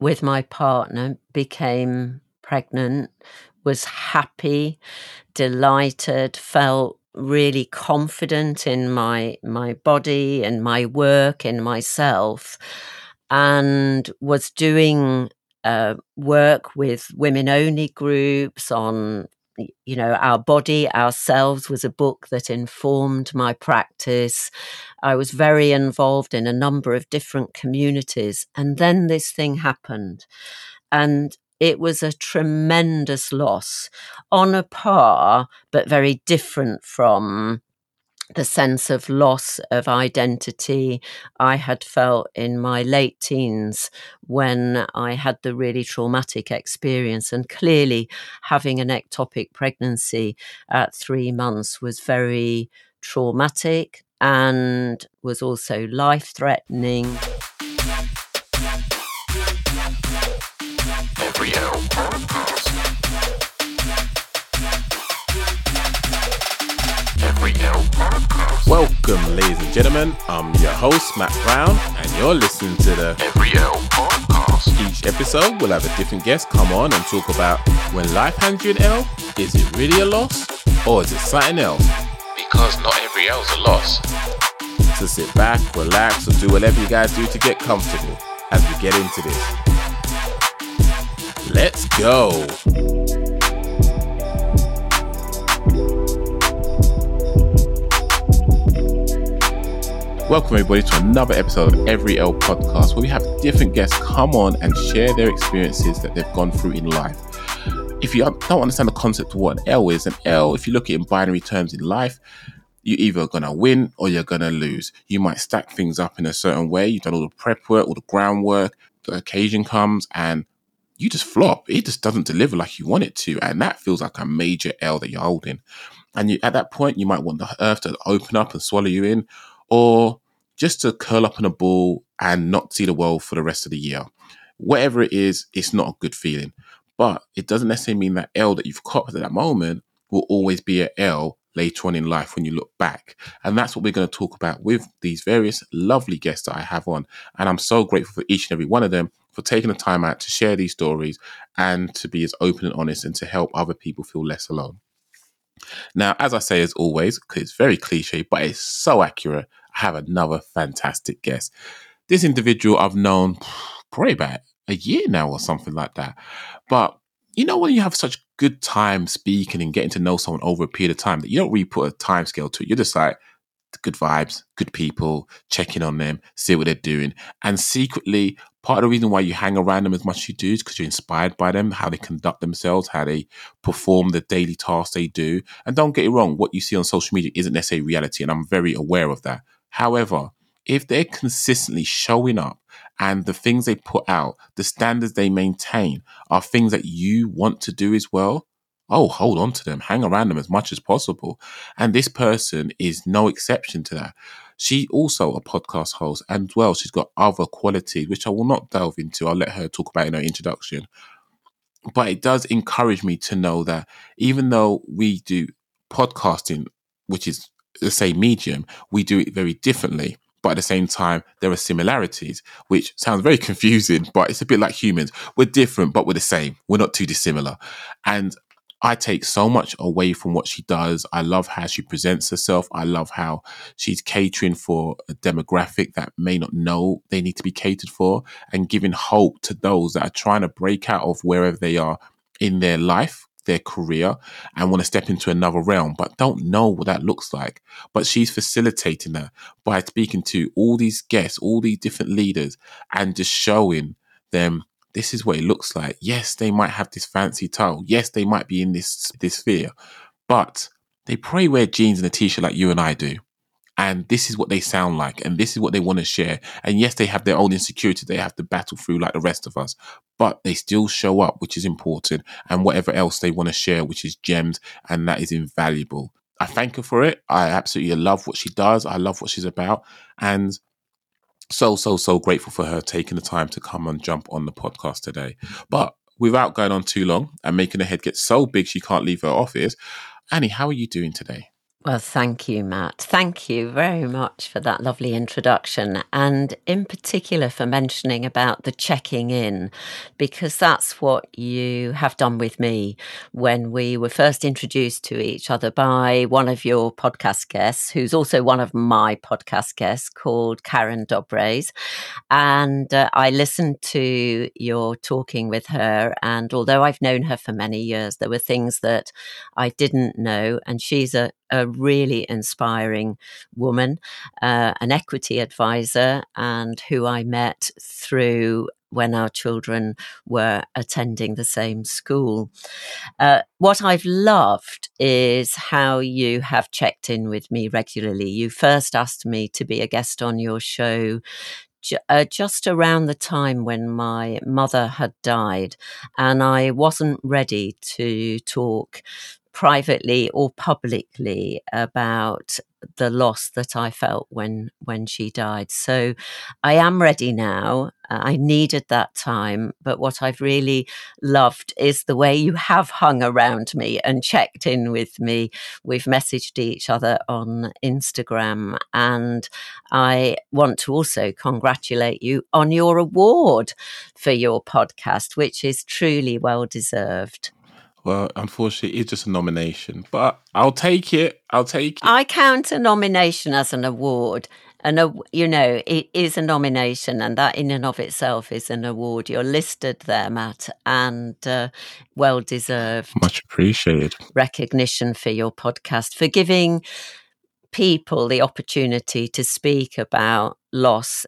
with my partner, became pregnant, was happy, delighted, felt really confident in my my body and my work and myself and was doing uh, work with women only groups on you know our body ourselves was a book that informed my practice. I was very involved in a number of different communities and then this thing happened. And it was a tremendous loss on a par, but very different from the sense of loss of identity I had felt in my late teens when I had the really traumatic experience. And clearly, having an ectopic pregnancy at three months was very traumatic and was also life threatening. Welcome, ladies and gentlemen. I'm your host, Matt Brown, and you're listening to the Every L Podcast. Each episode, we'll have a different guest come on and talk about when life hands you an L, is it really a loss or is it something else? Because not every L is a loss. So sit back, relax, or do whatever you guys do to get comfortable as we get into this. Let's go. Welcome, everybody, to another episode of Every L Podcast, where we have different guests come on and share their experiences that they've gone through in life. If you don't understand the concept of what an L is, an L, if you look at it in binary terms in life, you're either going to win or you're going to lose. You might stack things up in a certain way. You've done all the prep work, all the groundwork, the occasion comes, and you just flop. It just doesn't deliver like you want it to. And that feels like a major L that you're holding. And you, at that point, you might want the earth to open up and swallow you in, or just to curl up in a ball and not see the world for the rest of the year. Whatever it is, it's not a good feeling. But it doesn't necessarily mean that L that you've caught at that moment will always be a L later on in life when you look back. And that's what we're going to talk about with these various lovely guests that I have on. And I'm so grateful for each and every one of them for taking the time out to share these stories and to be as open and honest and to help other people feel less alone. Now, as I say, as always, because it's very cliche, but it's so accurate, I have another fantastic guest. This individual I've known probably about a year now or something like that. But you know, when you have such good time speaking and getting to know someone over a period of time that you don't really put a time scale to it, you're just like, good vibes, good people, checking on them, see what they're doing. And secretly, part of the reason why you hang around them as much as you do is because you're inspired by them, how they conduct themselves, how they perform the daily tasks they do. And don't get it wrong, what you see on social media isn't necessarily reality. And I'm very aware of that. However, if they're consistently showing up and the things they put out, the standards they maintain are things that you want to do as well, oh, hold on to them, hang around them as much as possible. And this person is no exception to that. She also a podcast host and well, she's got other qualities, which I will not delve into. I'll let her talk about in her introduction. But it does encourage me to know that even though we do podcasting, which is the same medium, we do it very differently. But at the same time, there are similarities, which sounds very confusing, but it's a bit like humans. We're different, but we're the same. We're not too dissimilar. And I take so much away from what she does. I love how she presents herself. I love how she's catering for a demographic that may not know they need to be catered for and giving hope to those that are trying to break out of wherever they are in their life their career and want to step into another realm, but don't know what that looks like. But she's facilitating that by speaking to all these guests, all these different leaders, and just showing them this is what it looks like. Yes, they might have this fancy title. Yes, they might be in this this sphere, but they probably wear jeans and a t-shirt like you and I do and this is what they sound like and this is what they want to share. And yes they have their own insecurity they have to battle through like the rest of us but they still show up which is important and whatever else they want to share which is gems and that is invaluable. I thank her for it. I absolutely love what she does. I love what she's about. And so so so grateful for her taking the time to come and jump on the podcast today. But without going on too long and making her head get so big she can't leave her office Anni how are you doing today Well, thank you, Matt. Thank you very much for that lovely introduction, and in particular for mentioning about the checking in, because that's what you have done with me when we were first introduced to each other by one of your podcast guests, who's also one of my podcast guests, called Karen Dobres. And uh, I listened to your talking with her, and although I've known her for many years, there were things that I didn't know, and she's a a really inspiring woman, uh, an equity advisor, and who I met through when our children were attending the same school. Uh, what I've loved is how you have checked in with me regularly. You first asked me to be a guest on your show uh, just around the time when my mother had died, and I wasn't ready to talk privately or publicly about the loss that I felt when when she died. So I am ready now. Uh, I needed that time, but what I've really loved is the way you have hung around me and checked in with me. We've messaged each other on Instagram, and I want to also congratulate you on your award for your podcast, which is truly well deserved. Well, unfortunately, it's just a nomination, but I'll take it. I'll take it. I count a nomination as an award. And, a, you know, it is a nomination, and that in and of itself is an award. You're listed there, Matt, and uh, well deserved. Much appreciated. Recognition for your podcast, for giving people the opportunity to speak about loss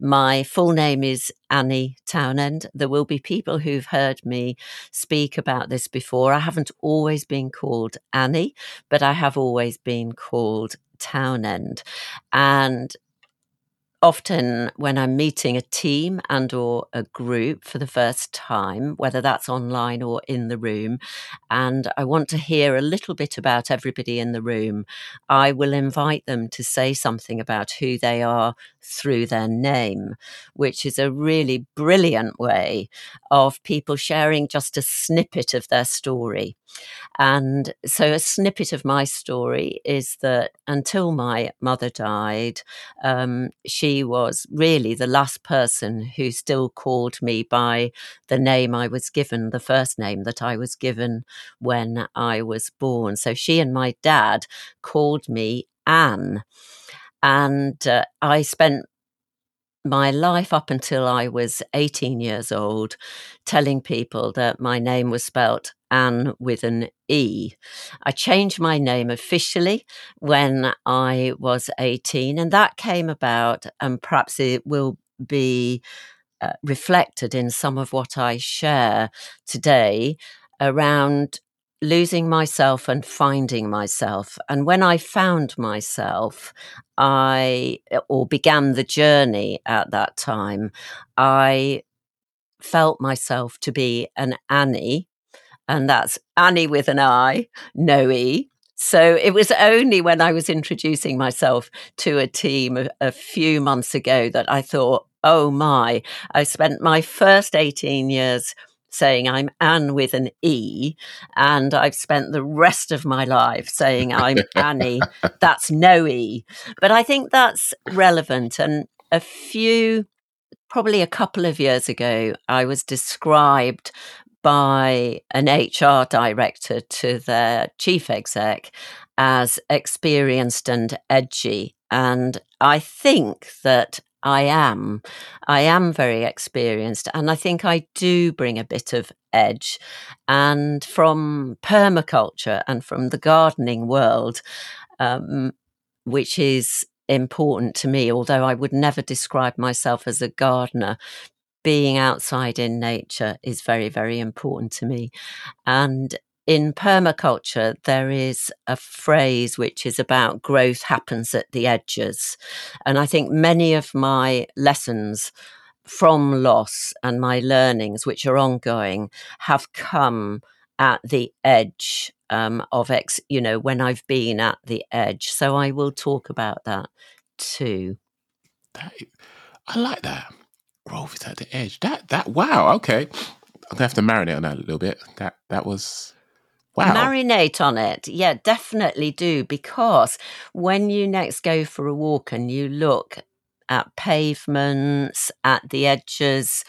my full name is Anni Townend. There will be people who've heard me speak about this before. I haven't always been called Anni, but I have always been called Townend. And often when i'm meeting a team and or a group for the first time whether that's online or in the room and i want to hear a little bit about everybody in the room i will invite them to say something about who they are through their name which is a really brilliant way of people sharing just a snippet of their story and so, a snippet of my story is that until my mother died, um, she was really the last person who still called me by the name I was given, the first name that I was given when I was born. So, she and my dad called me Anne. And uh, I spent my life up until I was 18 years old, telling people that my name was spelt Anne with an E. I changed my name officially when I was 18, and that came about, and perhaps it will be uh, reflected in some of what I share today around losing myself and finding myself. And when I found myself, I, or began the journey at that time, I felt myself to be an Anni, and that's Anni with an I, no E. So it was only when I was introducing myself to a team a, a few months ago that I thought, oh my, I spent my first 18 years saying I'm Anne with an E, and I've spent the rest of my life saying I'm Anni. That's no E. But I think that's relevant. And a few, probably a couple of years ago, I was described by an HR director to their chief exec as experienced and edgy. And I think that I am. I am very experienced, and I think I do bring a bit of edge. And from permaculture and from the gardening world, um, which is important to me, although I would never describe myself as a gardener. Being outside in nature is very, very important to me. And in permaculture, there is a phrase which is about growth happens at the edges. And I think many of my lessons from loss and my learnings, which are ongoing, have come at the edge um, of ex, you know, when I've been at the edge. So I will talk about that too. That, I like that. Growth is at the edge. That that wow. Okay, I'm gonna have to marinate on that a little bit. That that was Wow. Marinate on it. Yeah, definitely do. Because when you next go for a walk and you look at pavements, at the edges,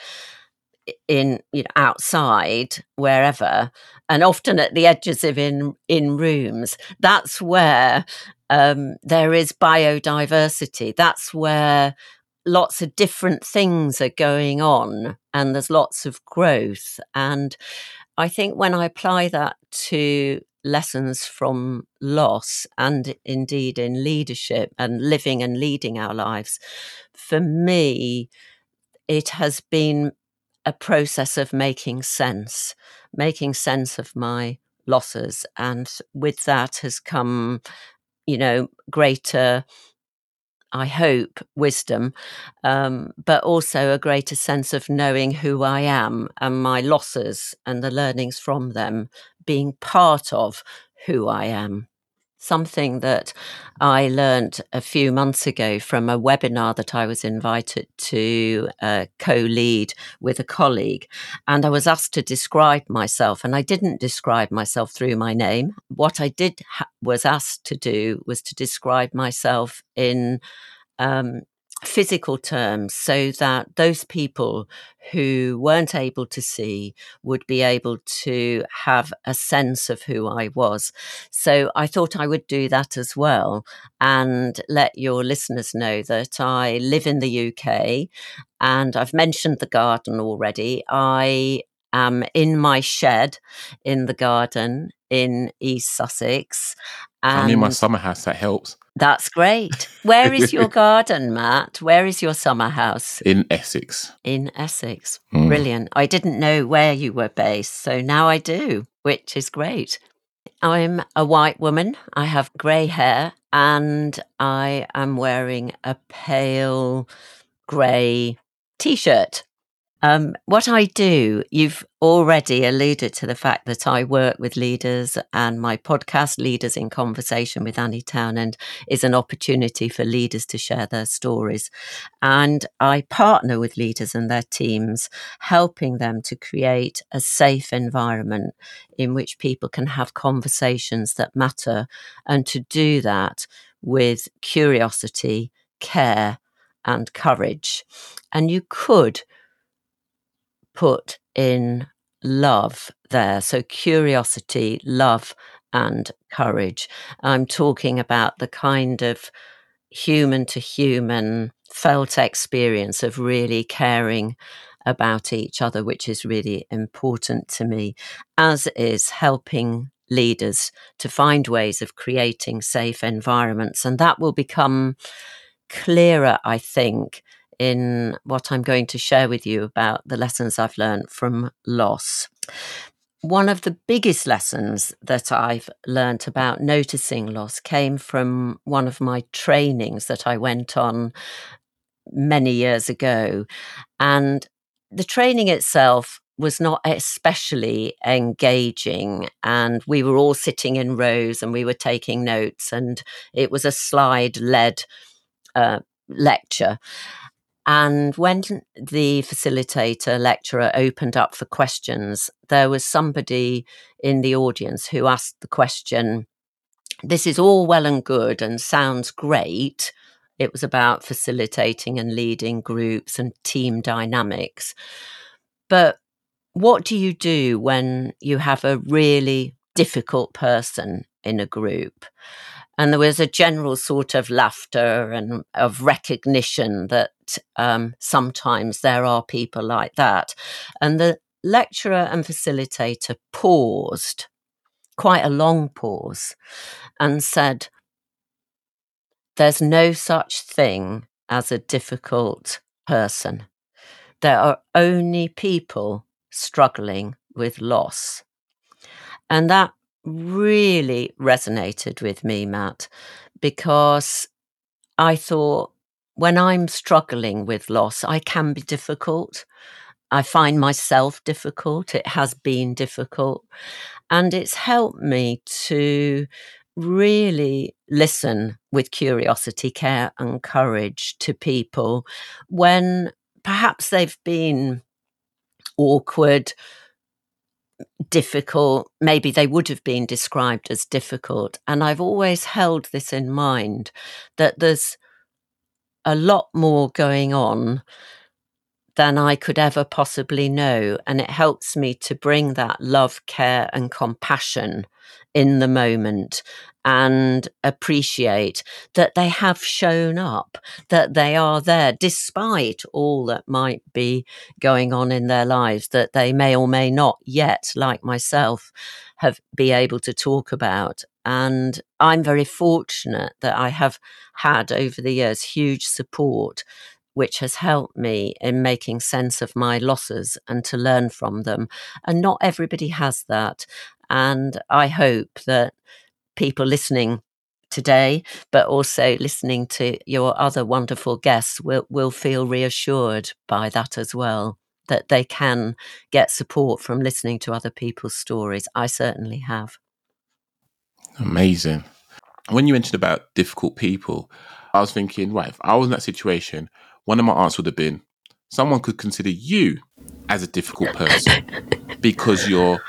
in you know outside wherever and often at the edges of in in rooms that's where um, there is biodiversity that's where lots of different things are going on and there's lots of growth and i think when i apply that to lessons from loss and indeed in leadership and living and leading our lives for me it has been a process of making sense, making sense of my losses. And with that has come, you know, greater, I hope, wisdom, um, but also a greater sense of knowing who I am and my losses and the learnings from them being part of who I am something that I learned a few months ago from a webinar that I was invited to uh, co lead with a colleague. And I was asked to describe myself, and I didn't describe myself through my name. What I did ha- was asked to do was to describe myself in um, physical terms so that those people who weren't able to see would be able to have a sense of who I was. So I thought I would do that as well and let your listeners know that I live in the UK and I've mentioned the garden already. I am in my shed in the garden in East Sussex. I'm in my summer house, that helps. That's great. Where is your garden, Matt? Where is your summer house? In Essex. In Essex. Mm. Brilliant. I didn't know where you were based, so now I do, which is great. I'm a white woman. I have grey hair and I am wearing a pale grey t shirt. Um, what I do, you've already alluded to the fact that I work with leaders and my podcast, Leaders in Conversation with Anni Townend, is an opportunity for leaders to share their stories. And I partner with leaders and their teams, helping them to create a safe environment in which people can have conversations that matter and to do that with curiosity, care, and courage. And you could put in love there. So, curiosity, love, and courage. I'm talking about the kind of human to human felt experience of really caring about each other, which is really important to me, as is helping leaders to find ways of creating safe environments. And that will become clearer, I think, in what I'm going to share with you about the lessons I've learned from loss. One of the biggest lessons that I've learned about noticing loss came from one of my trainings that I went on many years ago. And the training itself was not especially engaging. And we were all sitting in rows and we were taking notes, and it was a slide led uh, lecture. And when the facilitator lecturer opened up for questions, there was somebody in the audience who asked the question This is all well and good and sounds great. It was about facilitating and leading groups and team dynamics. But what do you do when you have a really difficult person in a group? and there was a general sort of laughter and of recognition that um, sometimes there are people like that. And the lecturer and facilitator paused, quite a long pause, and said, There's no such thing as a difficult person. There are only people struggling with loss. And that really resonated with me, Matt, because I thought when I'm struggling with loss, I can be difficult. I find myself difficult. It has been difficult. And it's helped me to really listen with curiosity, care, and courage to people when perhaps they've been awkward, difficult. Maybe they would have been described as difficult. And I've always held this in mind that there's a lot more going on than I could ever possibly know. And it helps me to bring that love, care, and compassion in the moment and appreciate that they have shown up, that they are there despite all that might be going on in their lives that they may or may not yet, like myself, have be able to talk about. And I'm very fortunate that I have had over the years huge support which has helped me in making sense of my losses and to learn from them. And not everybody has that. And I hope that people listening today, but also listening to your other wonderful guests will, will feel reassured by that as well. That they can get support from listening to other people's stories. I certainly have. Amazing. When you mentioned about difficult people, I was thinking, right, if I was in that situation, one of my answers would have been someone could consider you as a difficult person because you're,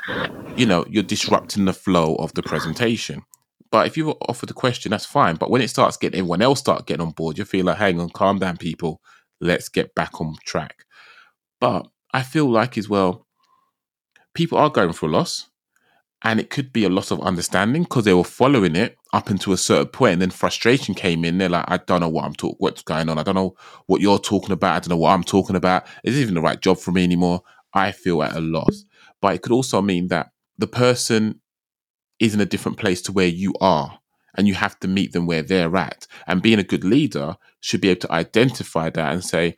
you know, you're disrupting the flow of the presentation. But if you offer the question, that's fine. But when it starts getting everyone else start getting on board, you feel like, hang on, calm down, people. Let's get back on track. But I feel like as well, people are going through a loss and it could be a loss of understanding because they were following it up until a certain point, and then frustration came in. They're like, "I don't know what I'm talking, what's going on. I don't know what you're talking about. I don't know what I'm talking about. Is even the right job for me anymore?" I feel at a loss. But it could also mean that the person is in a different place to where you are, and you have to meet them where they're at. And being a good leader should be able to identify that and say,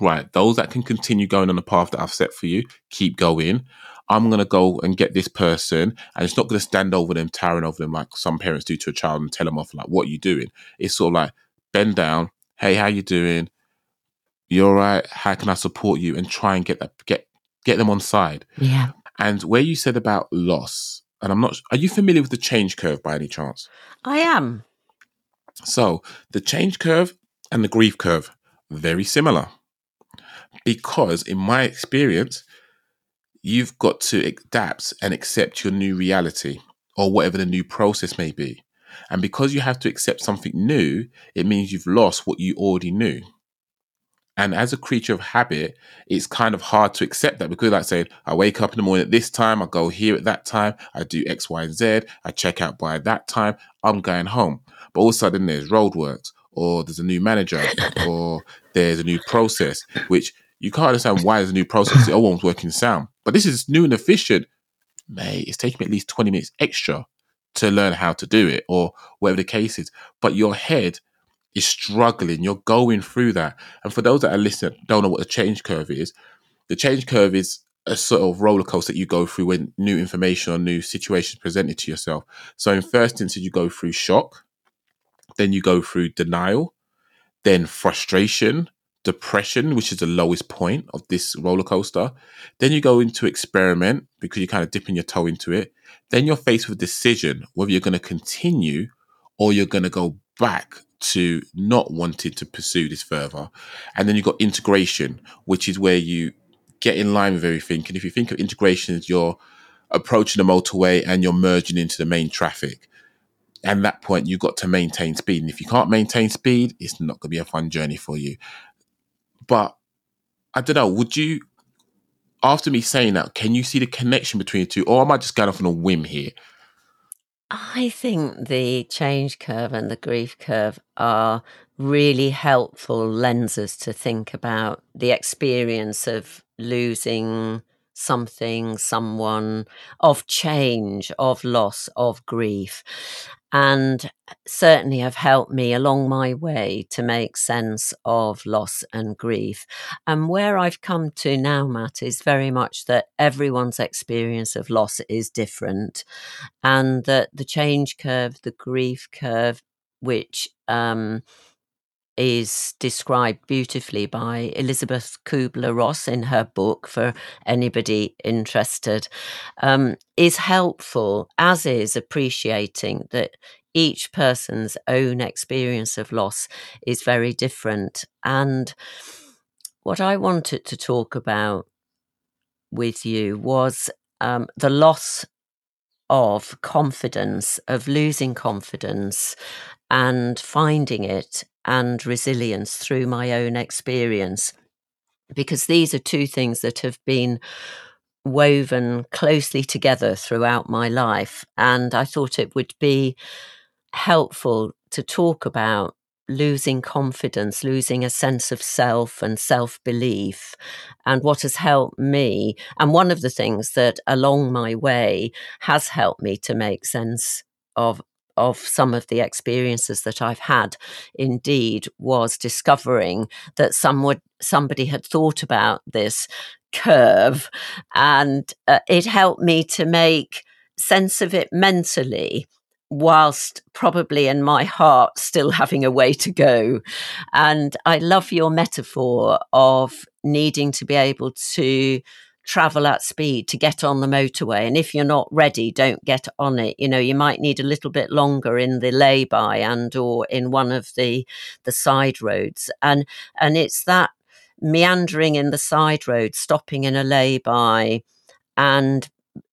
right, those that can continue going on the path that I've set for you, keep going. I'm going to go and get this person, and it's not going to stand over them, towering over them like some parents do to a child and tell them off, like, what are you doing? It's sort of like, bend down. Hey, how you doing? You're all right? How can I support you? And try and get that, get, get them on side. Yeah. And where you said about loss, and I'm not, are you familiar with the change curve by any chance? I am. So the change curve and the grief curve, very similar. Because in my experience, you've got to adapt and accept your new reality or whatever the new process may be. And because you have to accept something new, it means you've lost what you already knew. And as a creature of habit, it's kind of hard to accept that because, like saying, I wake up in the morning at this time, I go here at that time, I do X, Y, and Z, I check out by that time, I'm going home. But all of a sudden, there's roadworks, or there's a new manager, or there's a new process, which you can't understand why there's a new process. The old one's working sound. But this is new and efficient. Mate, it's taking me at least 20 minutes extra to learn how to do it or whatever the case is. But your head is struggling. You're going through that. And for those that are listening, don't know what the change curve is, the change curve is a sort of roller coaster that you go through when new information or new situations presented to yourself. So in first instance, you go through shock, then you go through denial, then frustration, depression, which is the lowest point of this roller coaster. Then you go into experiment because you're kind of dipping your toe into it. Then you're faced with a decision whether you're going to continue or you're going to go back to not wanting to pursue this further. And then you've got integration, which is where you get in line with everything. And if you think of integration as you're approaching the motorway and you're merging into the main traffic. And that point, you've got to maintain speed. And if you can't maintain speed, it's not going to be a fun journey for you. But I don't know. Would you, after me saying that, can you see the connection between the two, or am I just going off on a whim here? I think the change curve and the grief curve are really helpful lenses to think about the experience of losing something, someone, of change, of loss, of grief and certainly have helped me along my way to make sense of loss and grief. And where I've come to now, Matt, is very much that everyone's experience of loss is different, and that the change curve, the grief curve, which um, is described beautifully by Elisabeth Kubler Ross in her book for anybody interested, um, is helpful, as is appreciating that each person's own experience of loss is very different. And what I wanted to talk about with you was um, the loss of confidence, of losing confidence, and finding it and resilience through my own experience. Because these are two things that have been woven closely together throughout my life. And I thought it would be helpful to talk about losing confidence, losing a sense of self and self belief, and what has helped me. And one of the things that along my way has helped me to make sense of of some of the experiences that I've had indeed was discovering that someone somebody had thought about this curve and uh, it helped me to make sense of it mentally whilst probably in my heart still having a way to go. And I love your metaphor of needing to be able to travel at speed to get on the motorway. And if you're not ready, don't get on it. You know, you might need a little bit longer in the lay-by and or in one of the the side roads. And and it's that meandering in the side road, stopping in a lay-by and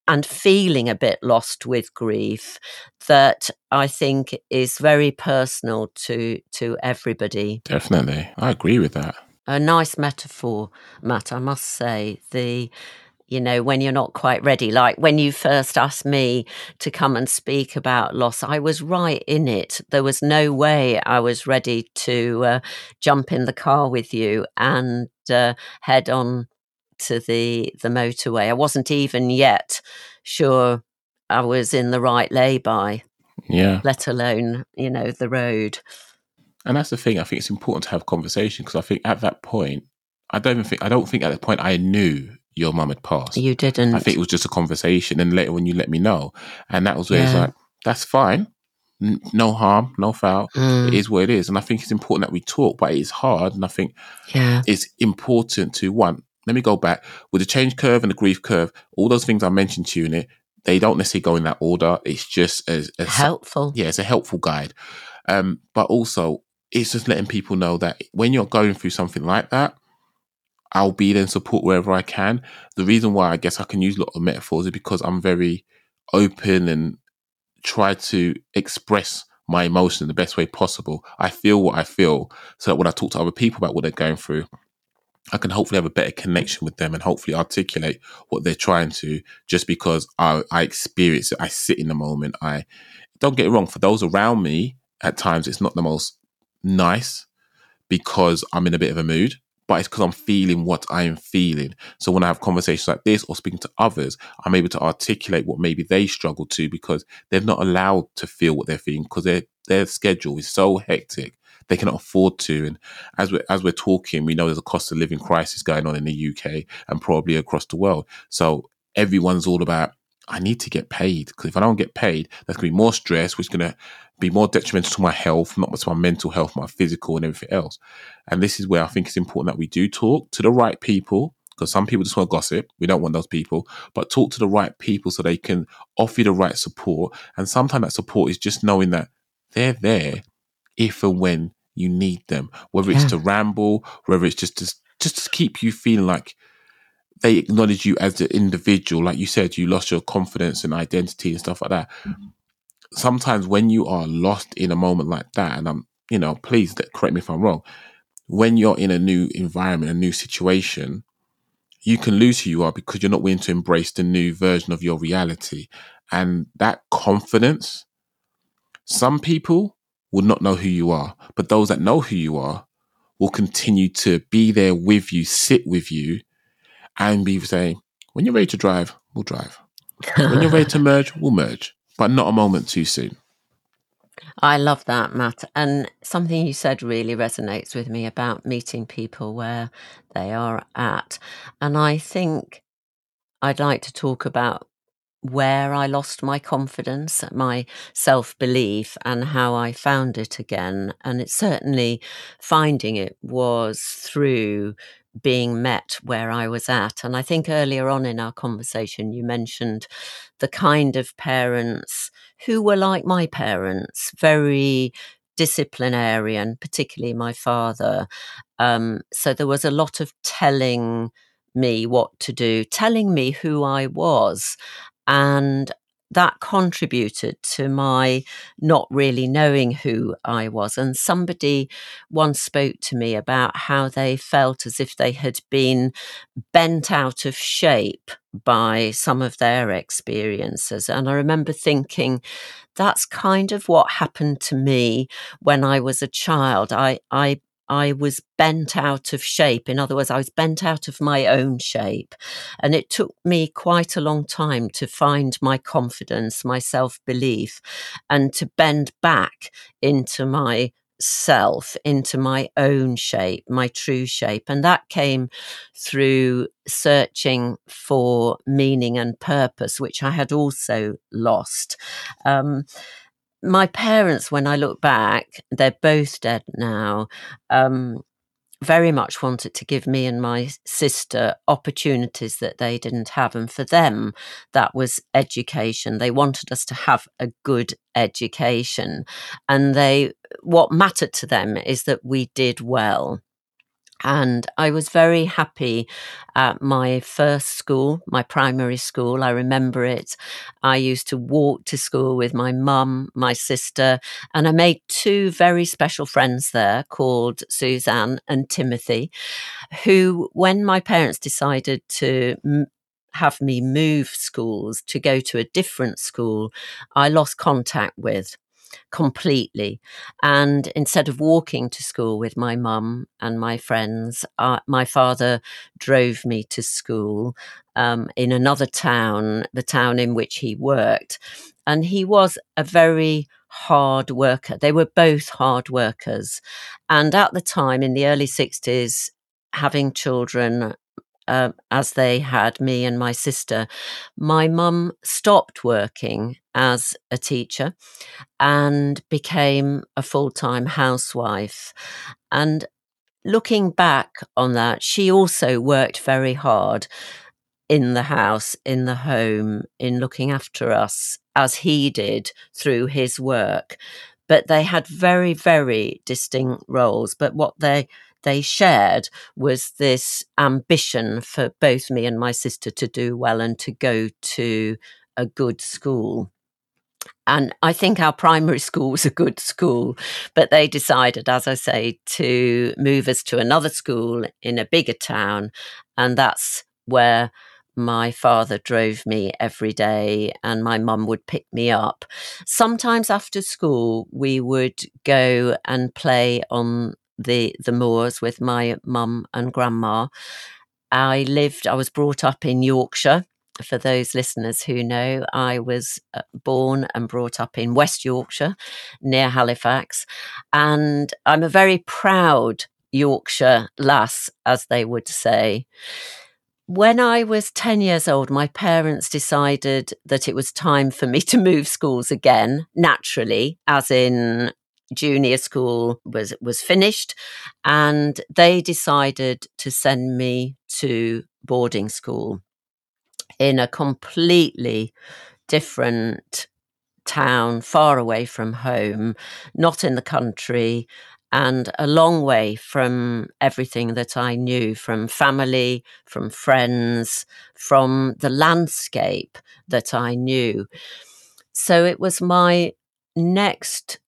and feeling a bit lost with grief that I think is very personal to to everybody. Definitely. I agree with that a nice metaphor, Matt, I must say. The you know, when you're not quite ready. Like when you first asked me to come and speak about loss, I was right in it. There was no way I was ready to uh, jump in the car with you and uh, head on to the the motorway. I wasn't even yet sure I was in the right lay-by. Yeah. Let alone, you know, the road. And that's the thing. I think it's important to have conversation because I think at that point, I don't even think I don't think at that point I knew your mum had passed. You didn't. I think it was just a conversation, and later when you let me know, and that was where yeah. it's like, that's fine, N- no harm, no foul. Mm. It is what it is, and I think it's important that we talk, but it is hard, and I think yeah. it's important to one. Let me go back with the change curve and the grief curve. All those things I mentioned to you in it, they don't necessarily go in that order. It's just as, as helpful. Yeah, it's a helpful guide. Um, but also it's just letting people know that when you're going through something like that, I'll be there and support wherever I can. The reason why I guess I can use a lot of metaphors is because I'm very open and try to express my emotion in the best way possible. I feel what I feel so that when I talk to other people about what they're going through, I can hopefully have a better connection with them and hopefully articulate what they're trying to just because I, I experience it. I sit in the moment. I don't get it wrong. For those around me, at times it's not the most nice because I'm in a bit of a mood, but it's because I'm feeling what I am feeling. So when I have conversations like this or speaking to others, I'm able to articulate what maybe they struggle to because they're not allowed to feel what they're feeling because their their schedule is so hectic they cannot afford to. And as we're as we're talking, we know there's a cost of living crisis going on in the UK and probably across the world. So everyone's all about I need to get paid because if I don't get paid, there's going to be more stress, which is going to be more detrimental to my health, not to my mental health, my physical, and everything else. And this is where I think it's important that we do talk to the right people because some people just want to gossip. We don't want those people, but talk to the right people so they can offer you the right support. And sometimes that support is just knowing that they're there if and when you need them, whether it's to ramble, whether it's just to, just to keep you feeling like they acknowledge you as the individual. Like you said, you lost your confidence and identity and stuff like that. Mm-hmm. Sometimes when you are lost in a moment like that, and I'm, you know, please correct me if I'm wrong, when you're in a new environment, a new situation, you can lose who you are because you're not willing to embrace the new version of your reality. And that confidence, some people will not know who you are, but those that know who you are will continue to be there with you, sit with you, and be saying, when you're ready to drive, we'll drive. when you're ready to merge, we'll merge, but not a moment too soon. I love that, Matt. And something you said really resonates with me about meeting people where they are at. And I think I'd like to talk about where I lost my confidence, my self belief, and how I found it again. And it's certainly finding it was through being met where I was at. And I think earlier on in our conversation, you mentioned the kind of parents who were like my parents, very disciplinarian, particularly my father. Um, so there was a lot of telling me what to do, telling me who I was. And that contributed to my not really knowing who I was. And somebody once spoke to me about how they felt as if they had been bent out of shape by some of their experiences. And I remember thinking, that's kind of what happened to me when I was a child. I, I I was bent out of shape. In other words, I was bent out of my own shape. And it took me quite a long time to find my confidence, my self belief, and to bend back into my self, into my own shape, my true shape. And that came through searching for meaning and purpose, which I had also lost. Um, my parents, when I look back, they're both dead now. Um, very much wanted to give me and my sister opportunities that they didn't have. And for them, that was education. They wanted us to have a good education. And they, what mattered to them is that we did well. And I was very happy at my first school, my primary school. I remember it. I used to walk to school with my mum, my sister, and I made two very special friends there called Suzanne and Timothy, who, when my parents decided to have me move schools to go to a different school, I lost contact with completely. And instead of walking to school with my mum and my friends, uh, my father drove me to school um, in another town, the town in which he worked. And he was a very hard worker. They were both hard workers. And at the time, in the early 60s, having children uh, as they had me and my sister, my mum stopped working as a teacher and became a full time housewife. And looking back on that, she also worked very hard in the house, in the home, in looking after us as he did through his work. But they had very, very distinct roles. But what they they shared was this ambition for both me and my sister to do well and to go to a good school. And I think our primary school was a good school, but they decided, as I say, to move us to another school in a bigger town. And that's where my father drove me every day and my mum would pick me up. Sometimes after school, we would go and play on the the moors with my mum and grandma. I lived. I was brought up in Yorkshire. For those listeners who know, I was uh, born and brought up in West Yorkshire, near Halifax, and I'm a very proud Yorkshire lass, as they would say. When I was 10 years old, my parents decided that it was time for me to move schools again, naturally, as in junior school was was finished and they decided to send me to boarding school in a completely different town far away from home not in the country and a long way from everything that I knew from family, from friends, from the landscape that I knew. So it was my next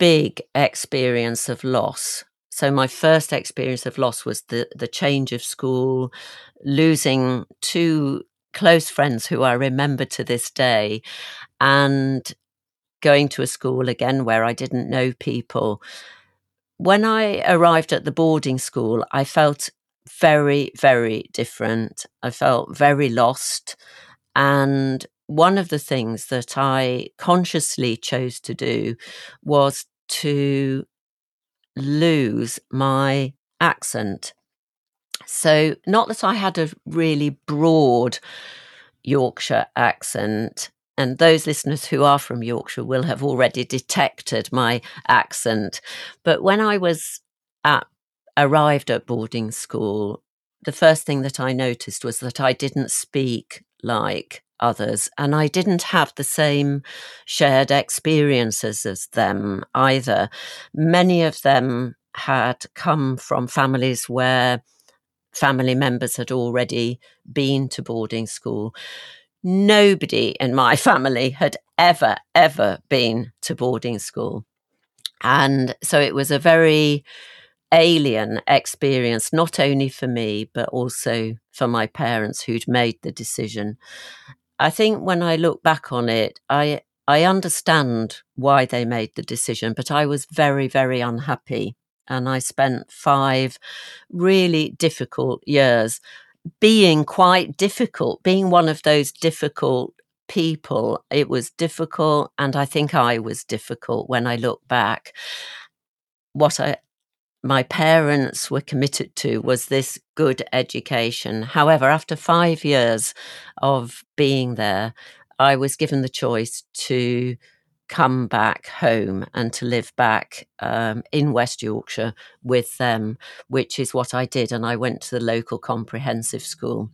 big experience of loss. So my first experience of loss was the the change of school, losing two close friends who I remember to this day, and going to a school again where I didn't know people. When I arrived at the boarding school, I felt very, very different. I felt very lost. And one of the things that I consciously chose to do was to lose my accent. So, not that I had a really broad Yorkshire accent, and those listeners who are from Yorkshire will have already detected my accent. But when I was at, arrived at boarding school, the first thing that I noticed was that I didn't speak like others. And I didn't have the same shared experiences as them either. Many of them had come from families where family members had already been to boarding school. Nobody in my family had ever, ever been to boarding school. And so it was a very alien experience, not only for me, but also for my parents who'd made the decision. I think when I look back on it, I I understand why they made the decision, but I was very, very unhappy. And I spent five really difficult years being quite difficult, being one of those difficult people. It was difficult, and I think I was difficult when I look back. What I my parents were committed to was this good education. However, after five years of being there, I was given the choice to come back home and to live back um, in West Yorkshire with them, which is what I did. And I went to the local comprehensive school.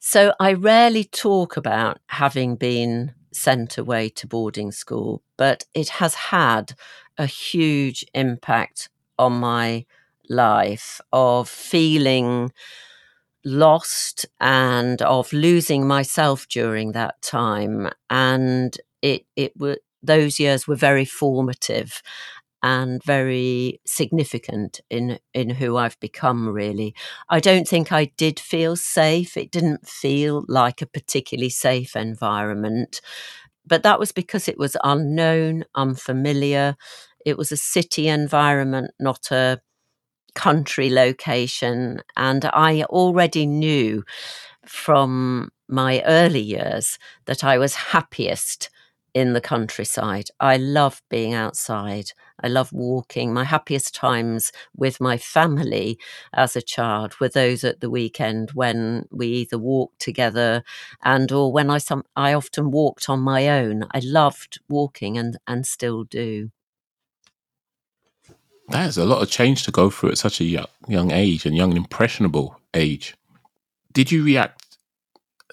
So I rarely talk about having been sent away to boarding school, but it has had a huge impact on my life of feeling lost and of losing myself during that time and it it were those years were very formative and very significant in in who I've become really. I don't think I did feel safe. It didn't feel like a particularly safe environment. But that was because it was unknown, unfamiliar. It was a city environment, not a country location. And I already knew from my early years that I was happiest in the countryside. I love being outside. I love walking. My happiest times with my family as a child were those at the weekend when we either walked together and or when I some I often walked on my own. I loved walking and and still do. That is a lot of change to go through at such a young, young age and young impressionable age. Did you react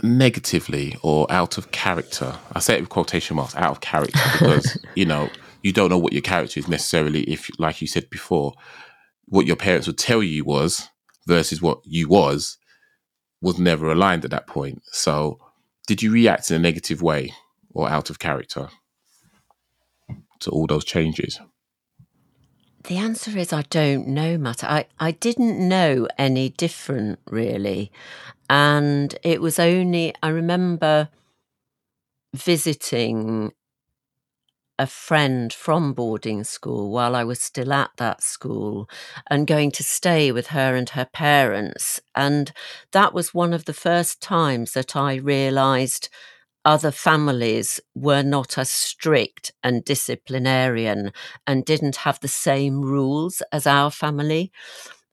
negatively or out of character? I say it with quotation marks, out of character, because you know you don't know what your character is necessarily. If, like you said before, what your parents would tell you was versus what you was was never aligned at that point. So, did you react in a negative way or out of character to all those changes? The answer is I don't know, Matt. I, I didn't know any different, really. And it was only, I remember visiting a friend from boarding school while I was still at that school and going to stay with her and her parents. And that was one of the first times that I realized other families were not as strict and disciplinarian and didn't have the same rules as our family.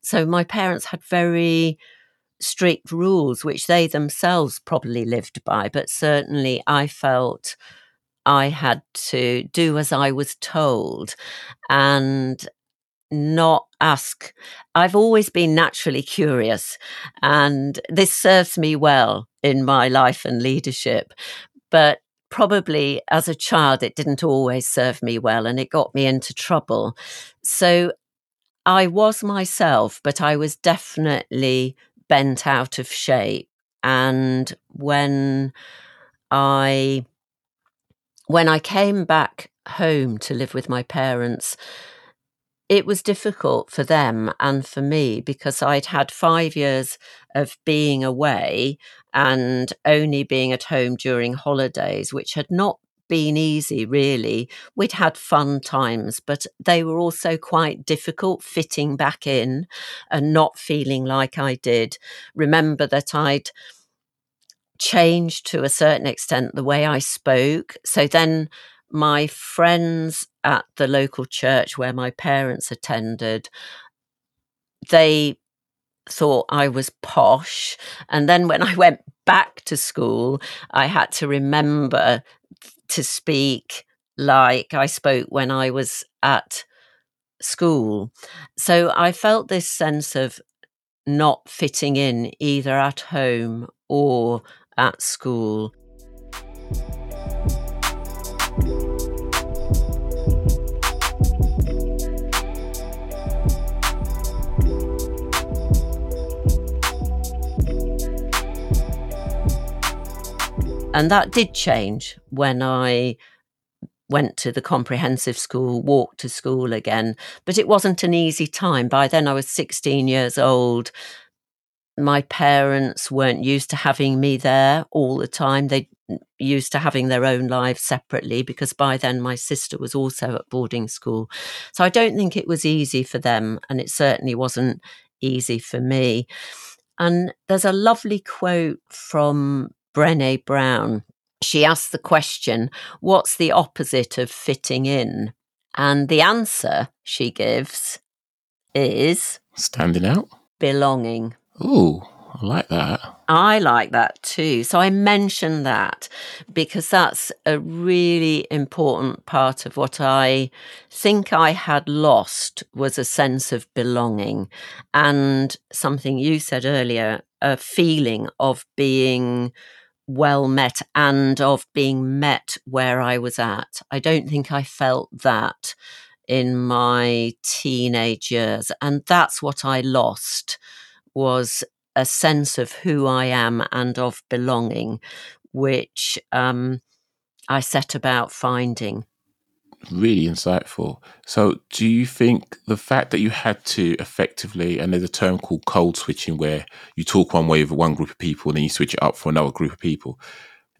So my parents had very strict rules, which they themselves probably lived by, but certainly I felt I had to do as I was told and not ask. I've always been naturally curious, and this serves me well in my life and leadership. But probably as a child, it didn't always serve me well and it got me into trouble. So I was myself, but I was definitely bent out of shape. And when I when I came back home to live with my parents, it was difficult for them and for me because I'd had five years of being away and only being at home during holidays, which had not been easy, really. We'd had fun times, but they were also quite difficult fitting back in and not feeling like I did. Remember that I'd changed to a certain extent the way I spoke. So then my friends at the local church where my parents attended, they thought I was posh. And then when I went back to school, I had to remember to speak like I spoke when I was at school. So I felt this sense of not fitting in either at home or at school. And that did change when I went to the comprehensive school, walked to school again. But it wasn't an easy time. By then, I was 16 years old. My parents weren't used to having me there all the time. They used to having their own lives separately because by then my sister was also at boarding school. So I don't think it was easy for them, and it certainly wasn't easy for me. And there's a lovely quote from Brene Brown. She asked the question, What's the opposite of fitting in? And the answer she gives is Standing out? belonging. Ooh, I like that. I like that too. So I mentioned that because that's a really important part of what I think I had lost was a sense of belonging and something you said earlier, a feeling of being well met and of being met where I was at. I don't think I felt that in my teenage years and that's what I lost was a sense of who I am and of belonging, which um, I set about finding. Really insightful. So, do you think the fact that you had to effectively, and there's a term called code switching where you talk one way with one group of people and then you switch it up for another group of people,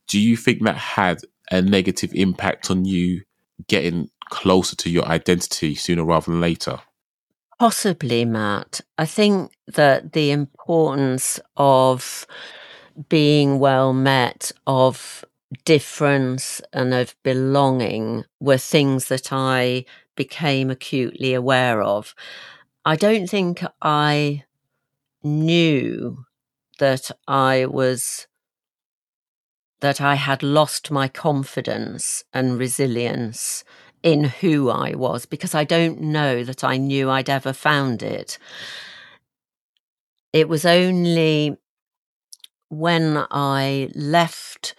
do you think that had a negative impact on you getting closer to your identity sooner rather than later? Possibly, Matt. I think that the importance of being well met, of difference, and of belonging were things that I became acutely aware of. I don't think I knew that I was that I had lost my confidence and resilience in who I was because I don't know that I knew I'd ever found it. It was only when I left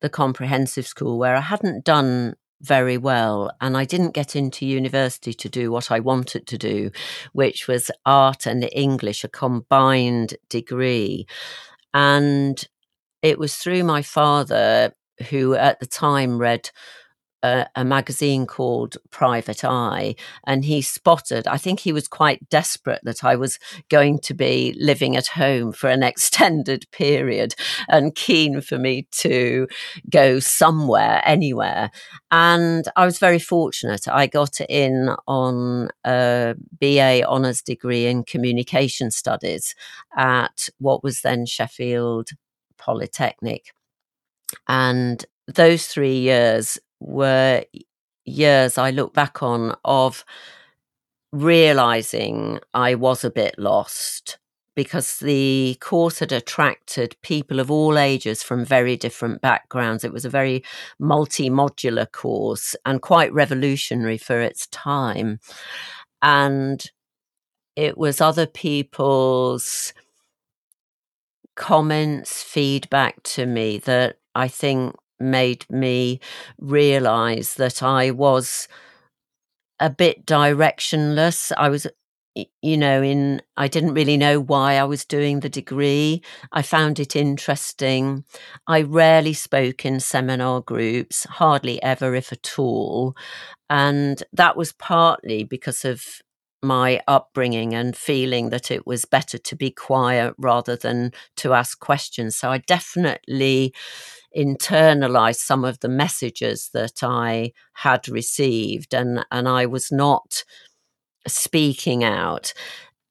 the comprehensive school where I hadn't done very well and I didn't get into university to do what I wanted to do, which was art and English, a combined degree. And it was through my father, who at the time read a, a, magazine called Private Eye, and he spotted. I think he was quite desperate that I was going to be living at home for an extended period and keen for me to go somewhere, anywhere. And I was very fortunate. I got in on a BA honours degree in communication studies at what was then Sheffield Polytechnic. And those three years were years I look back on of realizing I was a bit lost because the course had attracted people of all ages from very different backgrounds. It was a very multi modular course and quite revolutionary for its time. And it was other people's comments, feedback to me that I think made me realize that I was a bit directionless. I was, you know, in, I didn't really know why I was doing the degree. I found it interesting. I rarely spoke in seminar groups, hardly ever, if at all. And that was partly because of my upbringing and feeling that it was better to be quiet rather than to ask questions. So I definitely internalized some of the messages that I had received and and I was not speaking out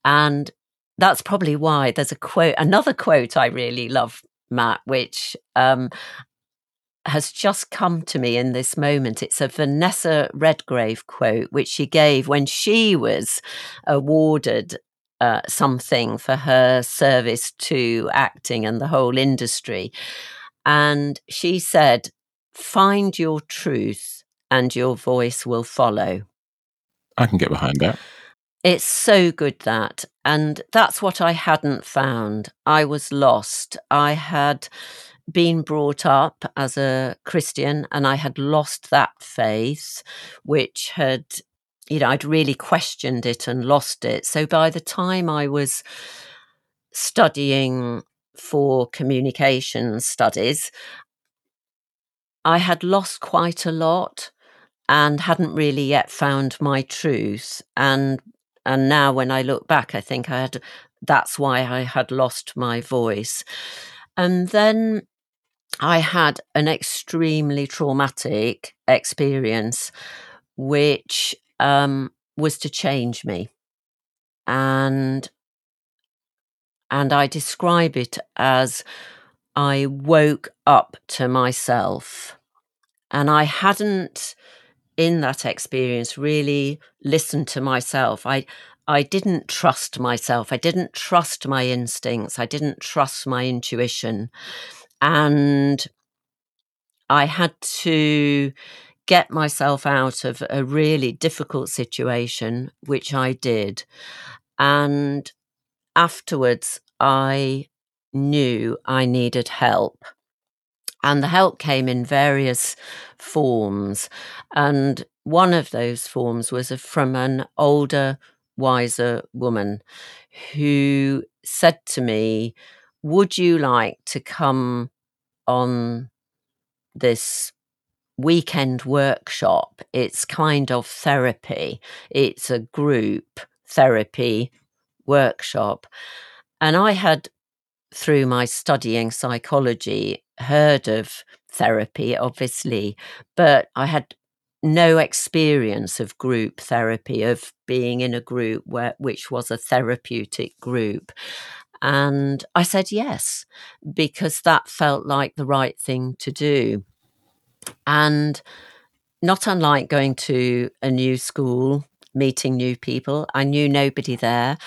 and that's probably why there's a quote another quote I really love Matt which um, has just come to me in this moment. It's a Vanessa Redgrave quote, which she gave when she was awarded uh, something for her service to acting and the whole industry. And she said, Find your truth and your voice will follow. I can get behind that. It's so good that. And that's what I hadn't found. I was lost. I had been brought up as a Christian and I had lost that faith, which had, you know, I'd really questioned it and lost it. So by the time I was studying for communication studies, I had lost quite a lot and hadn't really yet found my truth. And and now when I look back, I think I had that's why I had lost my voice. And then I had an extremely traumatic experience, which um, was to change me, and and I describe it as I woke up to myself, and I hadn't in that experience really listened to myself. I I didn't trust myself. I didn't trust my instincts. I didn't trust my intuition. And I had to get myself out of a really difficult situation, which I did. And afterwards, I knew I needed help. And the help came in various forms. And one of those forms was from an older, wiser woman who said to me, Would you like to come on this weekend workshop? It's kind of therapy, it's a group therapy workshop. And I had, through my studying psychology, heard of therapy, obviously, but I had no experience of group therapy, of being in a group where which was a therapeutic group. And I said yes, because that felt like the right thing to do. And not unlike going to a new school, meeting new people, I knew nobody there.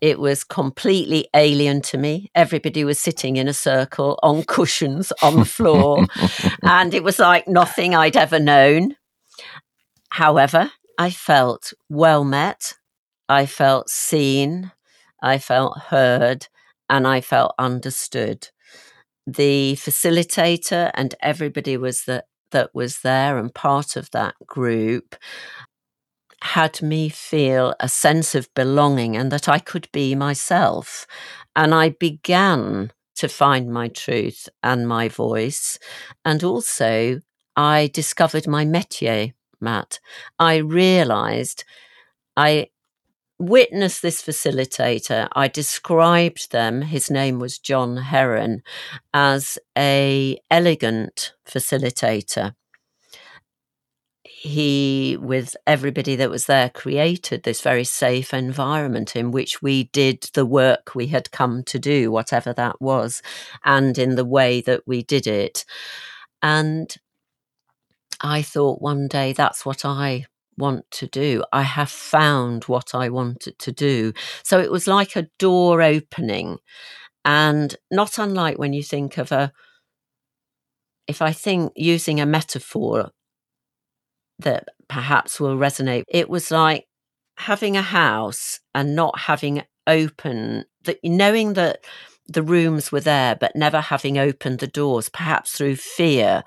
It was completely alien to me. Everybody was sitting in a circle on cushions on the floor, and it was like nothing I'd ever known. However, I felt well met, I felt seen, I felt heard, and I felt understood. The facilitator and everybody was that that was there and part of that group had me feel a sense of belonging and that I could be myself. And I began to find my truth and my voice. And also, I discovered my métier, Matt. I realized I witnessed this facilitator. I described them, his name was John Heron, as a elegant facilitator he, with everybody that was there, created this very safe environment in which we did the work we had come to do, whatever that was, and in the way that we did it. And I thought one day that's what I want to do. I have found what I wanted to do. So it was like a door opening. And not unlike when you think of a, if I think using a metaphor, that perhaps will resonate. It was like having a house and not having open that knowing that the rooms were there but never having opened the doors perhaps through fear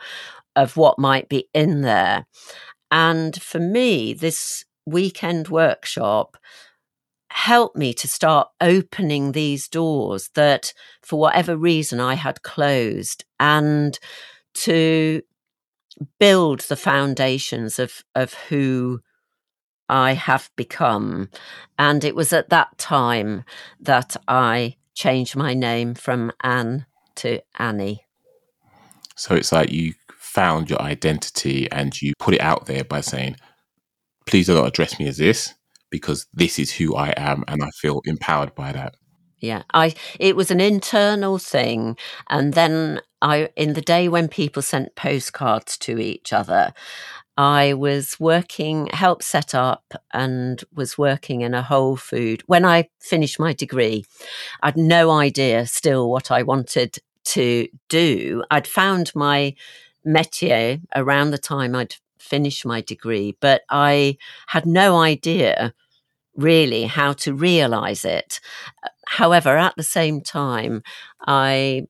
of what might be in there and for me this weekend workshop helped me to start opening these doors that for whatever reason I had closed and to build the foundations of of who I have become. And it was at that time that I changed my name from Anne to Anni. So it's like you found your identity and you put it out there by saying, please do not address me as this because this is who I am and I feel empowered by that. Yeah, I it was an internal thing and then I in the day when people sent postcards to each other I was working helped set up and was working in a whole food when I finished my degree I'd no idea still what I wanted to do. I'd found my métier around the time I'd finished my degree but I had no idea really how to realize it. However, at the same time, I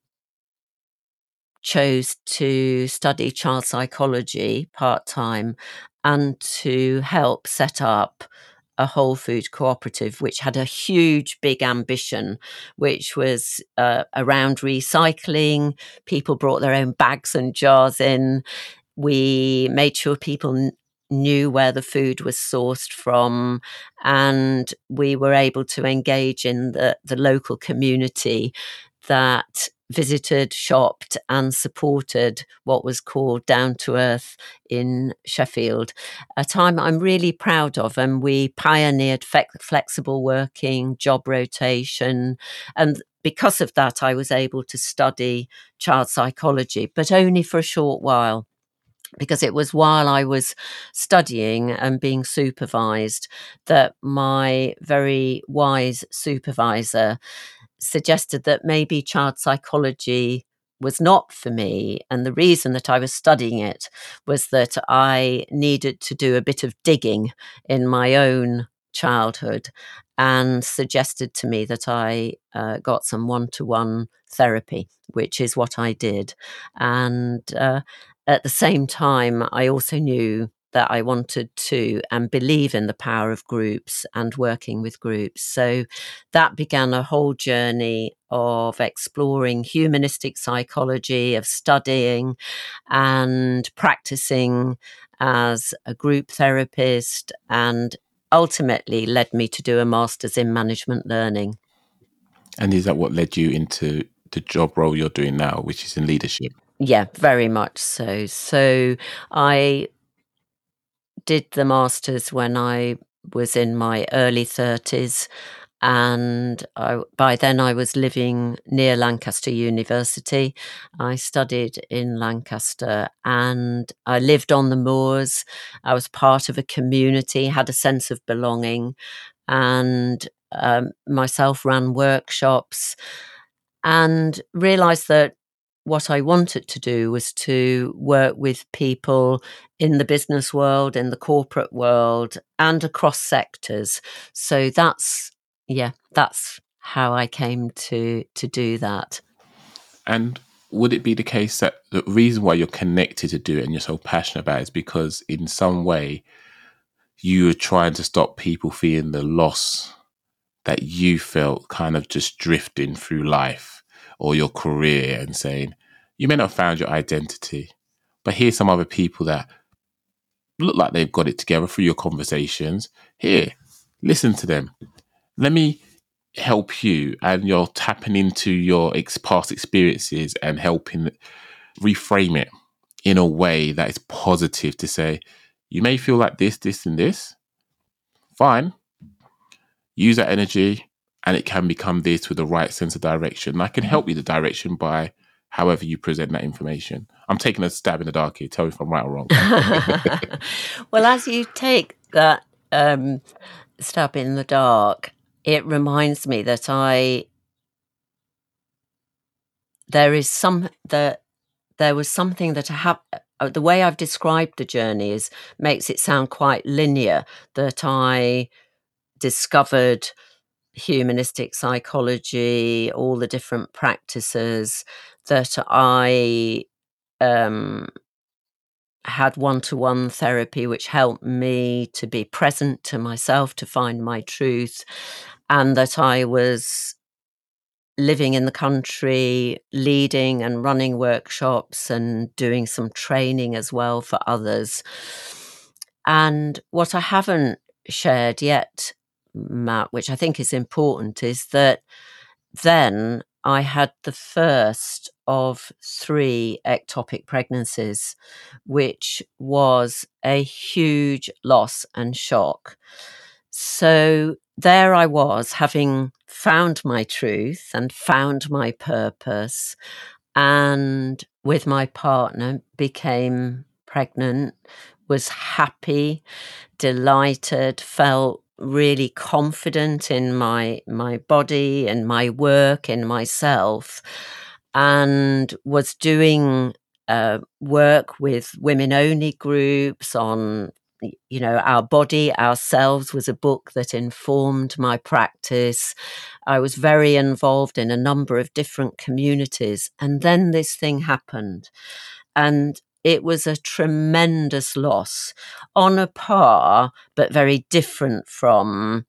chose to study child psychology part time and to help set up a whole food cooperative, which had a huge, big ambition, which was uh, around recycling. People brought their own bags and jars in we made sure people knew where the food was sourced from, and we were able to engage in the, the local community that visited, shopped, and supported what was called Down to Earth in Sheffield, a time I'm really proud of. And we pioneered fe- flexible working, job rotation, and because of that, I was able to study child psychology, but only for a short while because it was while I was studying and being supervised that my very wise supervisor suggested that maybe child psychology was not for me. And the reason that I was studying it was that I needed to do a bit of digging in my own childhood and suggested to me that I uh, got some one to one therapy, which is what I did. And uh, at the same time, I also knew that I wanted to and believe in the power of groups and working with groups. So that began a whole journey of exploring humanistic psychology, of studying and practicing as a group therapist, and ultimately led me to do a master's in management learning. And is that what led you into the job role you're doing now, which is in leadership? Yeah, very much so. So I did the masters when I was in my early 30s. And I, by then, I was living near Lancaster University. I studied in Lancaster and I lived on the moors. I was part of a community, had a sense of belonging, and um, myself ran workshops and realized that what I wanted to do was to work with people in the business world, in the corporate world, and across sectors. So that's yeah, that's how I came to to do that. And would it be the case that the reason why you're connected to do it and you're so passionate about it is because in some way you are trying to stop people feeling the loss that you felt kind of just drifting through life or your career and saying, you may not have found your identity, but here's some other people that look like they've got it together through your conversations. Here, listen to them. Let me help you, and you're tapping into your ex- past experiences and helping reframe it in a way that is positive to say, you may feel like this, this, and this. Fine. Use that energy, and it can become this with the right sense of direction. And I can help you the direction by however you present that information. I'm taking a stab in the dark here. Tell me if I'm right or wrong. well, as you take that um, stab in the dark, it reminds me that I there is some that there was something that I have. Uh, the way I've described the journey is makes it sound quite linear. That I discovered humanistic psychology, all the different practices that I um, had one to one therapy, which helped me to be present to myself, to find my truth, and that I was living in the country, leading and running workshops and doing some training as well for others. And what I haven't shared yet, Matt, which I think is important, is that then I had the first of three ectopic pregnancies, which was a huge loss and shock. So there I was, having found my truth and found my purpose, and with my partner became pregnant, was happy, delighted, felt really confident in my my body and my work and myself and was doing uh, work with women only groups on you know our body ourselves was a book that informed my practice. I was very involved in a number of different communities and then this thing happened. And it was a tremendous loss on a par, but very different from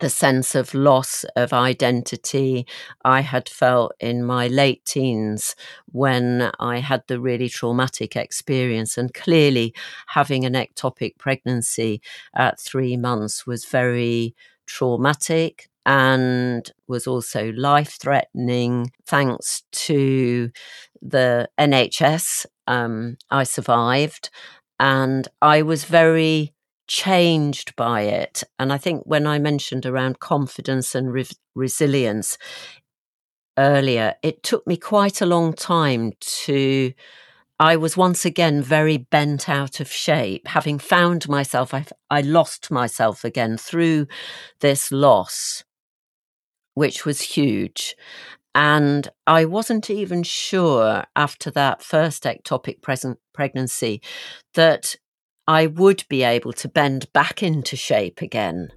the sense of loss of identity I had felt in my late teens when I had the really traumatic experience. And clearly, having an ectopic pregnancy at three months was very traumatic and was also life threatening. Thanks to the NHS, um, I survived. And I was very changed by it. And I think when I mentioned around confidence and re- resilience earlier, it took me quite a long time to. I was once again very bent out of shape. Having found myself, I, I lost myself again through this loss, which was huge. And I wasn't even sure after that first ectopic present pregnancy that I would be able to bend back into shape again.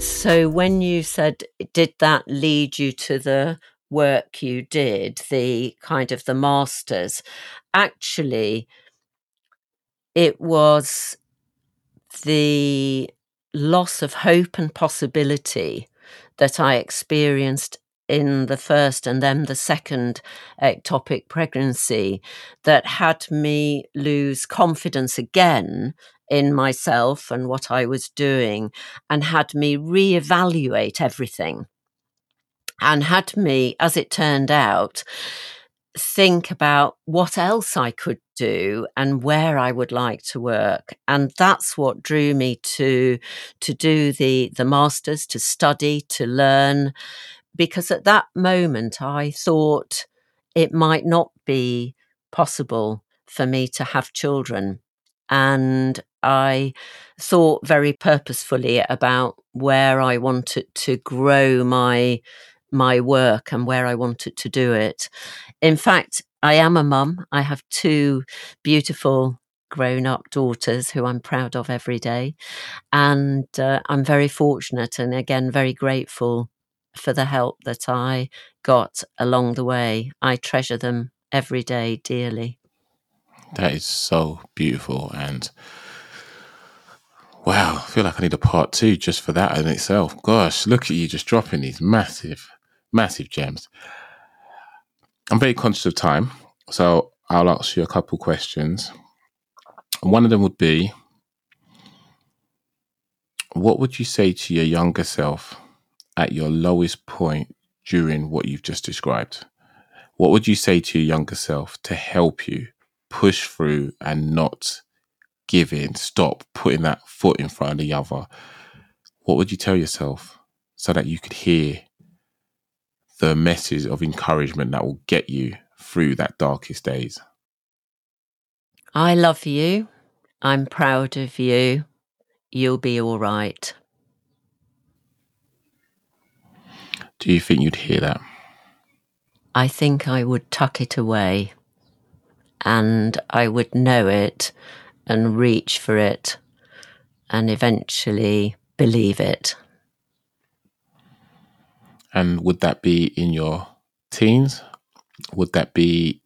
So, when you said, did that lead you to the work you did, the kind of the masters? Actually, it was the loss of hope and possibility that I experienced in the first and then the second ectopic pregnancy that had me lose confidence again in myself and what I was doing and had me reevaluate everything and had me, as it turned out, think about what else I could do and where I would like to work. And that's what drew me to to do the the masters, to study, to learn. Because at that moment I thought it might not be possible for me to have children. And I thought very purposefully about where I wanted to grow my my work and where I wanted to do it. In fact, I am a mum. I have two beautiful grown up daughters who I'm proud of every day. And uh, I'm very fortunate and again, very grateful for the help that I got along the way. I treasure them every day dearly. That is so beautiful. And wow, I feel like I need a part two just for that in itself. Gosh, look at you just dropping these massive, massive gems. I'm very conscious of time, so I'll ask you a couple questions. One of them would be What would you say to your younger self at your lowest point during what you've just described? What would you say to your younger self to help you push through and not give in, stop putting that foot in front of the other? What would you tell yourself so that you could hear the message of encouragement that will get you through that darkest days? I love you. I'm proud of you. You'll be all right. Do you think you'd hear that? I think I would tuck it away and I would know it and reach for it and eventually believe it. And would that be in your teens? Would that be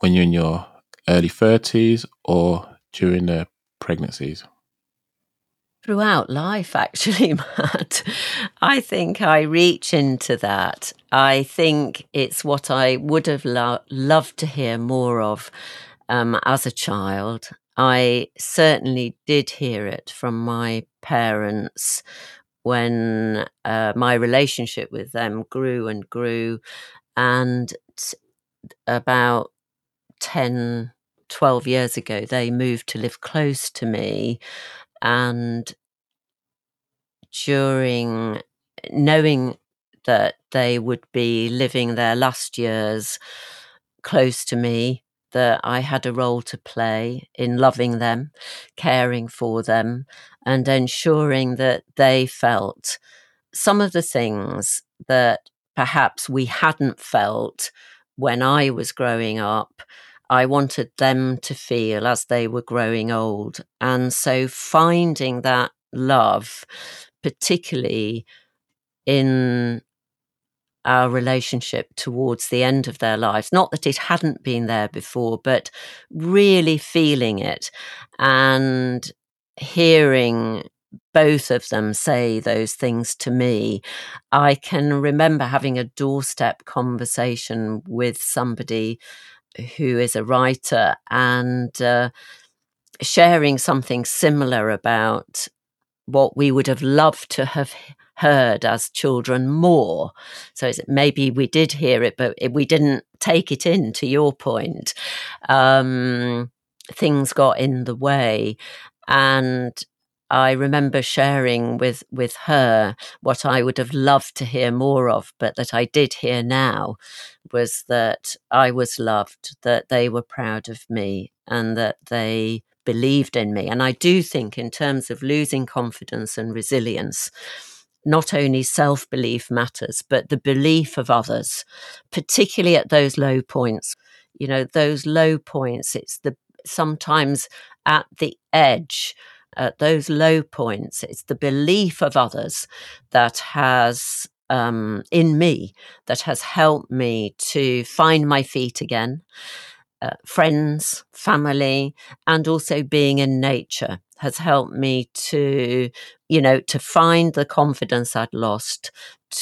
when you're in your early 30s or during the pregnancies? Throughout life, actually, Matt. I think I reach into that. I think it's what I would have lo- loved to hear more of um, as a child. I certainly did hear it from my parents when uh, my relationship with them grew and grew. And t- about 10, 12 years ago, they moved to live close to me. And during knowing that they would be living their last years close to me, that I had a role to play in loving them, caring for them, and ensuring that they felt some of the things that perhaps we hadn't felt when I was growing up. I wanted them to feel as they were growing old. And so finding that love, particularly in our relationship towards the end of their lives. Not that it hadn't been there before, but really feeling it and hearing both of them say those things to me. I can remember having a doorstep conversation with somebody who is a writer and uh, sharing something similar about what we would have loved to have heard as children more. So maybe we did hear it, but we didn't take it in, to your point. Um, things got in the way. And I remember sharing with, with her what I would have loved to hear more of, but that I did hear now was that I was loved, that they were proud of me, and that they believed in me. And I do think, in terms of losing confidence and resilience, not only self belief matters, but the belief of others, particularly at those low points. You know, those low points, it's the sometimes at the edge, at those low points, it's the belief of others that has um, in me that has helped me to find my feet again. Uh, friends, family, and also being in nature has helped me to, you know, to find the confidence I'd lost,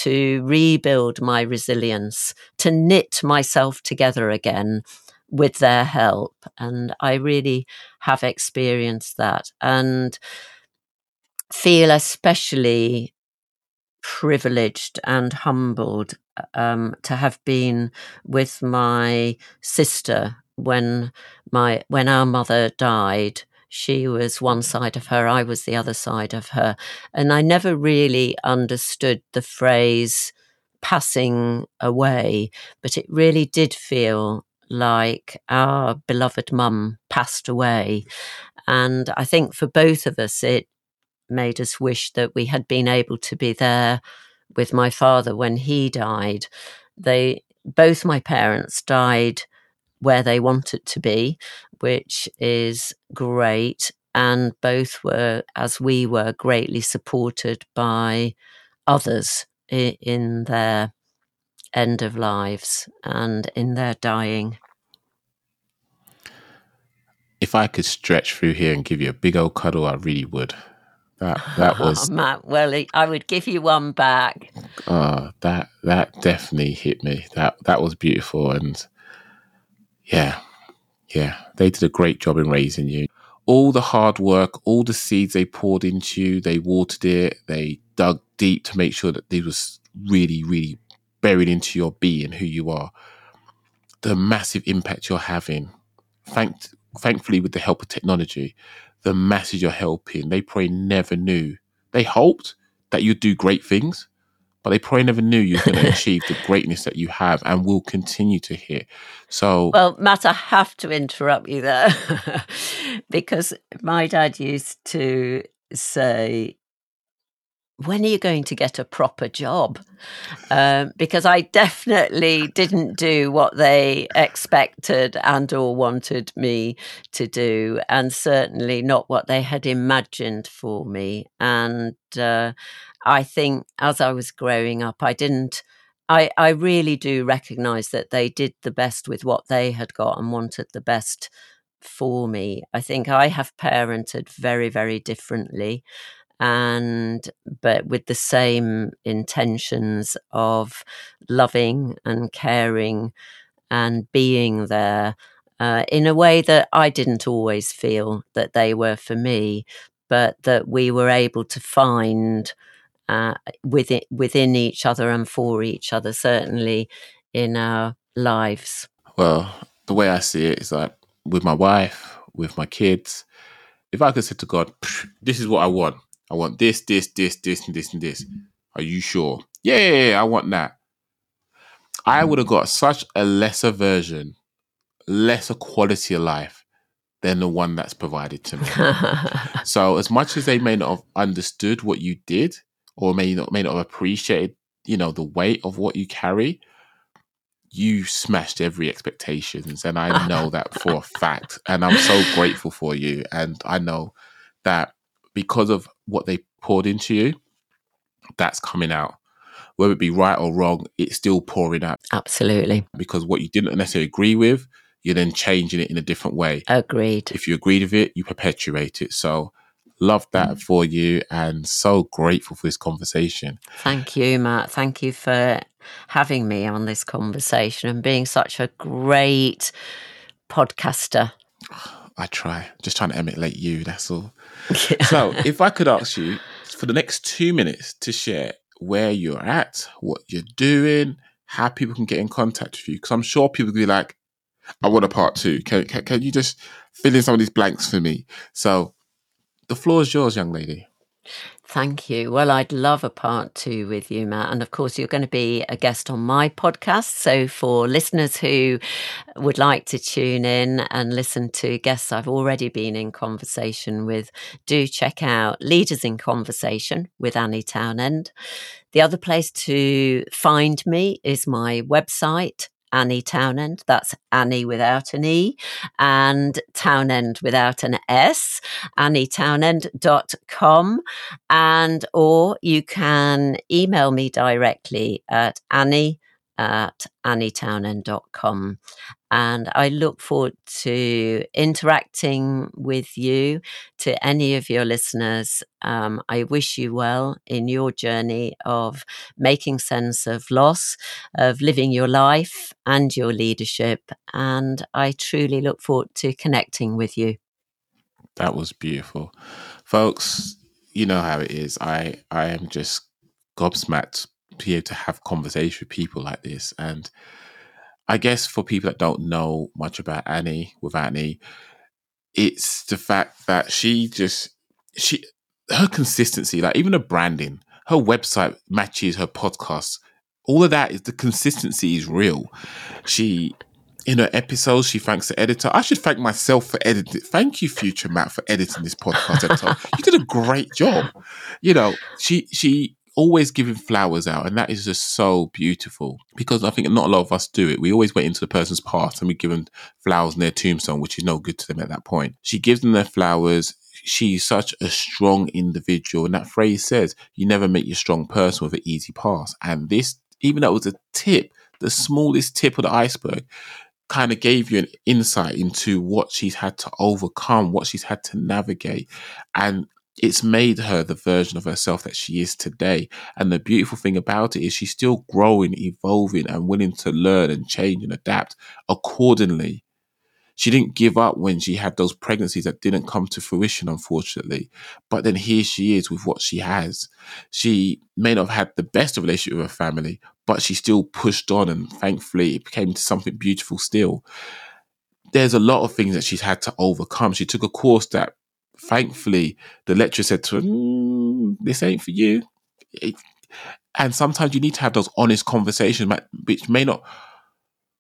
to rebuild my resilience, to knit myself together again with their help. And I really have experienced that and feel especially privileged and humbled um, to have been with my sister when my when our mother died she was one side of her, I was the other side of her. And I never really understood the phrase passing away, but it really did feel like our beloved mum passed away. And I think for both of us, it made us wish that we had been able to be there with my father when he died. They both my parents died where they want it to be, which is great. And both were, as we were, greatly supported by others in their end of lives and in their dying. If I could stretch through here and give you a big old cuddle, I really would. That that oh, was oh, Matt. Well, I would give you one back. Oh, that that definitely hit me. That that was beautiful, and yeah, yeah, they did a great job in raising you. All the hard work, all the seeds they poured into you, they watered it, they dug deep to make sure that they was really, really buried into your being, who you are. The massive impact you're having, thank, thankfully, with the help of technology, the masses you're helping, they probably never knew. They hoped that you'd do great things, but they probably never knew you were going to achieve the greatness that you have and will continue to hit. So, well, Matt, I have to interrupt you there because my dad used to say, when are you going to get a proper job? Um, because I definitely didn't do what they expected and or wanted me to do, and certainly not what they had imagined for me. And uh, I think as I was growing up, I didn't. I, I really do recognize that they did the best with what they had got and wanted the best for me. I think I have parented very, very differently and but with the same intentions of loving and caring and being there uh, in a way that I didn't always feel that they were for me, but that we were able to find uh, within within each other and for each other, certainly in our lives. Well, the way I see it is like with my wife, with my kids. If I could say to God, "This is what I want," I want this, this, this, this, and this, and this. Are you sure? Yeah, yeah, yeah I want that. I would have got such a lesser version, lesser quality of life than the one that's provided to me. so, as much as they may not have understood what you did, or may not may not have appreciated, you know, the weight of what you carry, you smashed every expectations, and I know that for a fact. And I'm so grateful for you, and I know that because of what they poured into you, that's coming out. whether it be right or wrong, it's still pouring out Absolutely. because what you didn't necessarily agree with, you're then changing it in a different way. Agreed. If you agreed with it, you perpetuate it. So, love that Mm. for you and so grateful for this conversation. Thank you, Matt. Thank you for having me on this conversation and being such a great podcaster. I try, just trying to emulate you, that's all. So, if I could ask you for the next two minutes to share where you're at, what you're doing, how people can get in contact with you, because I'm sure people will be like, I want a part two. Can, can, can you just fill in some of these blanks for me? So, the floor is yours, young lady. Thank you. Well, I'd love a part two with you, Matt. And of course, you're going to be a guest on my podcast. So, for listeners who would like to tune in and listen to guests I've already been in conversation with, do check out Leaders in Conversation with Anni Townend. The other place to find me is my website, Anni Townend. That's Anni without an E and Townend without an S, annitownend.com. And, or you can email me directly at anni at annitownend.com. And I look forward to interacting with you, to any of your listeners. Um, I wish you well in your journey of making sense of loss, of living your life and your leadership. And I truly look forward to connecting with you. That was beautiful. Folks, you know how it is. I, I am just gobsmacked be able to have conversation with people like this. And I guess for people that don't know much about Anni, with Anni, it's the fact that she just she her consistency, like even her branding, her website matches her podcast. All of that is the consistency is real. She in her episodes, she thanks the editor. I should thank myself for editing. Thank you, future Matt, for editing this podcast you did a great job. You know, she she always giving flowers out, and that is just so beautiful because I think not a lot of us do it. We always wait into the person's past and we give them flowers in their tombstone, which is no good to them at that point. She gives them their flowers. She's such a strong individual, and that phrase says, "You never meet your strong person with an easy pass." And this, even though it was a tip, the smallest tip of the iceberg, kind of gave you an insight into what she's had to overcome, what she's had to navigate, and it's made her the version of herself that she is today. And the beautiful thing about it is she's still growing, evolving, and willing to learn and change and adapt accordingly. She didn't give up when she had those pregnancies that didn't come to fruition, unfortunately. But then here she is with what she has. She may not have had the best relationship with her family, but she still pushed on and thankfully it became something beautiful still. There's a lot of things that she's had to overcome. She took a course that thankfully the lecturer said to her, "Mm, this ain't for you. It- and sometimes you need to have those honest conversations, which may not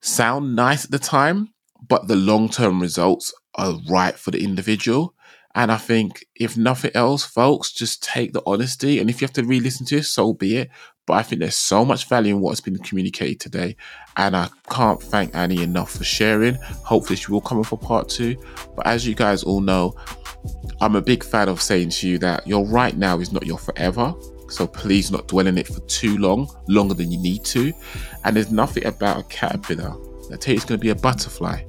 sound nice at the time, but the long term results are right for the individual. And I think, if nothing else, folks, just take the honesty. And if you have to re listen to it, so be it. But I think there's so much value in what's been communicated today. And I can't thank Anni enough for sharing. Hopefully, she will come in for part two. But as you guys all know, I'm a big fan of saying to you that your right now is not your forever. So please not dwell in it for too long, longer than you need to. And there's nothing about a caterpillar that tell you it's going to be a butterfly.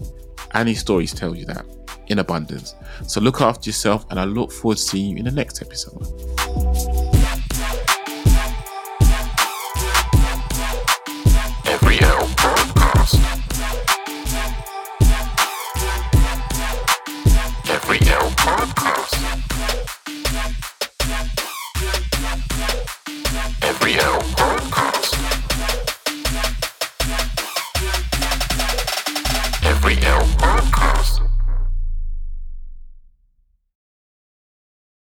Any stories tell you that in abundance. So look after yourself, and I look forward to seeing you in the next episode.